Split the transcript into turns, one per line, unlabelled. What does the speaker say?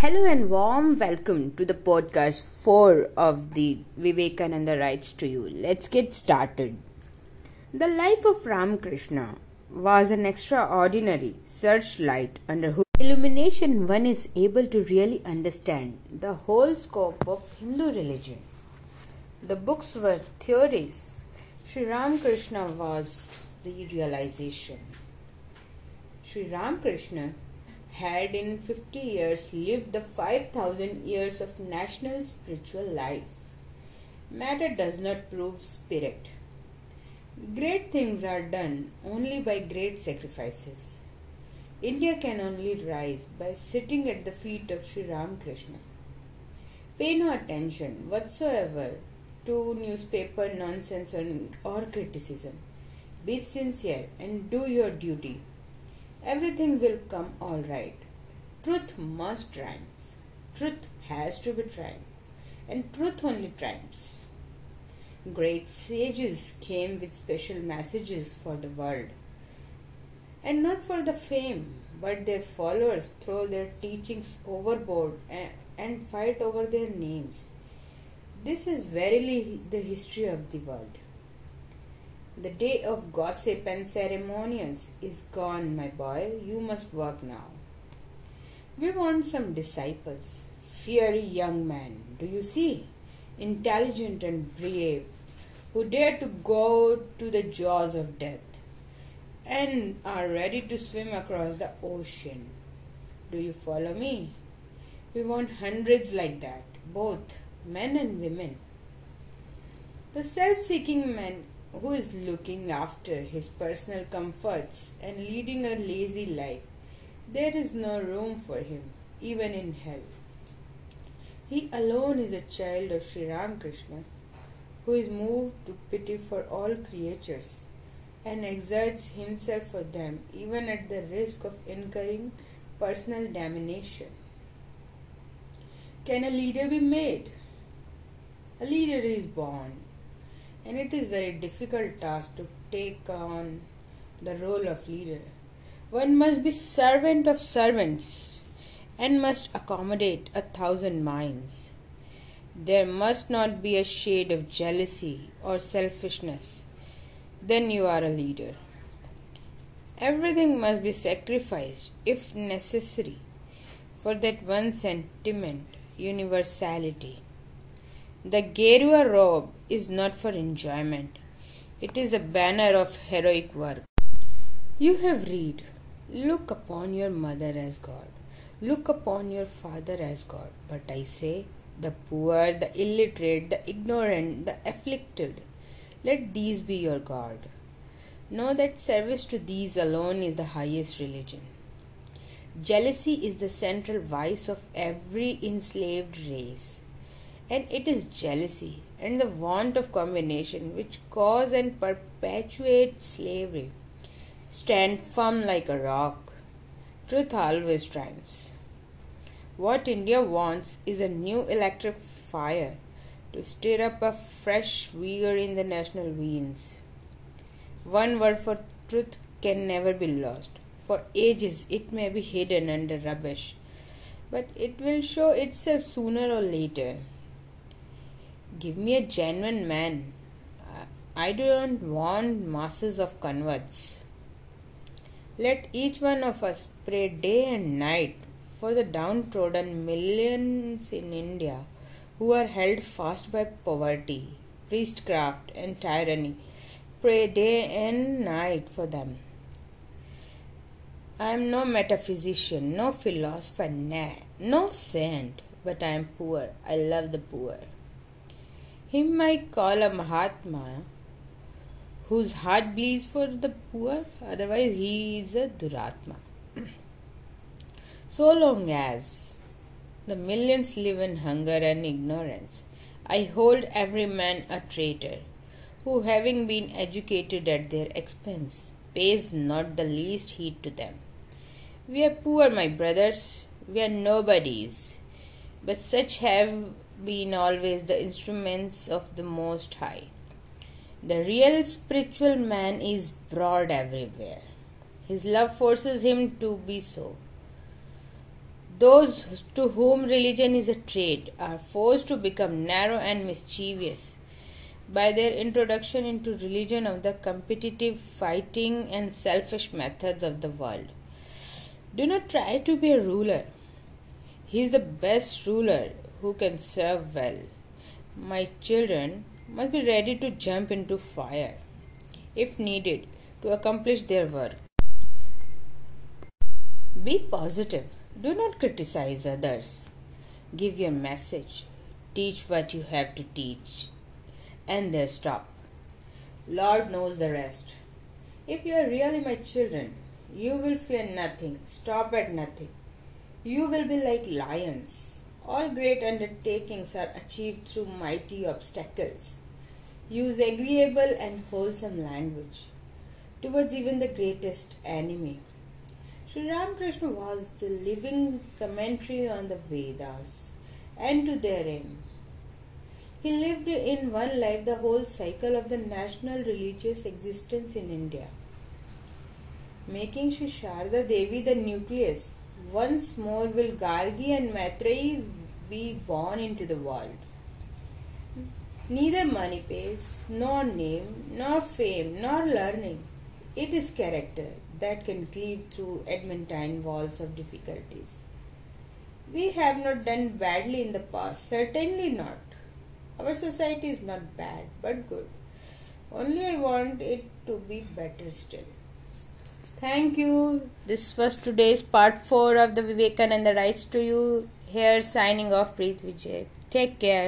Hello and warm welcome to the podcast 4 of the Vivekananda Writes to You. Let's get started. The life of Ramakrishna was an extraordinary searchlight under whose illumination one is able to really understand the whole scope of Hindu religion. The books were theories. Sri Ramakrishna was the realization. Sri Ramakrishna had in 50 years lived the 5000 years of national spiritual life. Matter does not prove spirit. Great things are done only by great sacrifices. India can only rise by sitting at the feet of Sri Ramakrishna. Pay no attention whatsoever to newspaper nonsense or criticism. Be sincere and do your duty everything will come all right. Truth must triumph. Truth has to be triumph. And truth only triumphs. Great sages came with special messages for the world. And not for the fame, but their followers throw their teachings overboard and, and fight over their names. This is verily the history of the world. The day of gossip and ceremonials is gone, my boy. You must work now. We want some disciples, fiery young men, do you see? Intelligent and brave, who dare to go to the jaws of death and are ready to swim across the ocean. Do you follow me? We want hundreds like that, both men and women. The self seeking man who is looking after his personal comforts and leading a lazy life, there is no room for him, even in hell. He alone is a child of Sri Ramakrishna, who is moved to pity for all creatures and exerts himself for them, even at the risk of incurring personal damnation. Can a leader be made? A leader is born and it is very difficult task to take on the role of leader. One must be servant of servants and must accommodate a thousand minds. There must not be a shade of jealousy or selfishness. Then you are a leader. Everything must be sacrificed if necessary for that one sentiment universality the Gerua robe is not for enjoyment, it is a banner of heroic work. You have read, Look upon your mother as God, look upon your father as God. But I say, the poor, the illiterate, the ignorant, the afflicted, let these be your God. Know that service to these alone is the highest religion. Jealousy is the central vice of every enslaved race and it is jealousy and the want of combination which cause and perpetuate slavery. Stand firm like a rock. Truth always triumphs. What India wants is a new electric fire to stir up a fresh vigor in the national veins. One word for truth can never be lost. For ages it may be hidden under rubbish, but it will show itself sooner or later. Give me a genuine man. I don't want masses of converts. Let each one of us pray day and night for the downtrodden millions in India who are held fast by poverty, priestcraft, and tyranny. Pray day and night for them. I am no metaphysician, no philosopher, no saint, but I am poor. I love the poor. Him might call a Mahatma whose heart bleeds for the poor, otherwise, he is a Duratma. so long as the millions live in hunger and ignorance, I hold every man a traitor, who, having been educated at their expense, pays not the least heed to them. We are poor, my brothers, we are nobodies, but such have been always the instruments of the Most High. The real spiritual man is broad everywhere. His love forces him to be so. Those to whom religion is a trade are forced to become narrow and mischievous by their introduction into religion of the competitive, fighting, and selfish methods of the world. Do not try to be a ruler. He is the best ruler who can serve well. My children must be ready to jump into fire if needed to accomplish their work. Be positive. Do not criticize others. Give your message. Teach what you have to teach. And there stop. Lord knows the rest. If you are really my children, you will fear nothing, stop at nothing. You will be like lions. All great undertakings are achieved through mighty obstacles. Use agreeable and wholesome language towards even the greatest enemy. Sri Ramakrishna was the living commentary on the Vedas and to their aim. He lived in one life the whole cycle of the national religious existence in India, making Sri Sharda Devi the nucleus. Once more will Gargi and Maitreyi be born into the world. Neither money pays, nor name, nor fame, nor learning. It is character that can cleave through adamantine walls of difficulties. We have not done badly in the past, certainly not. Our society is not bad, but good. Only I want it to be better still. Thank you. This was today's part 4 of the Vivekananda Writes to You. Here signing off, Preet Vijay. Take care.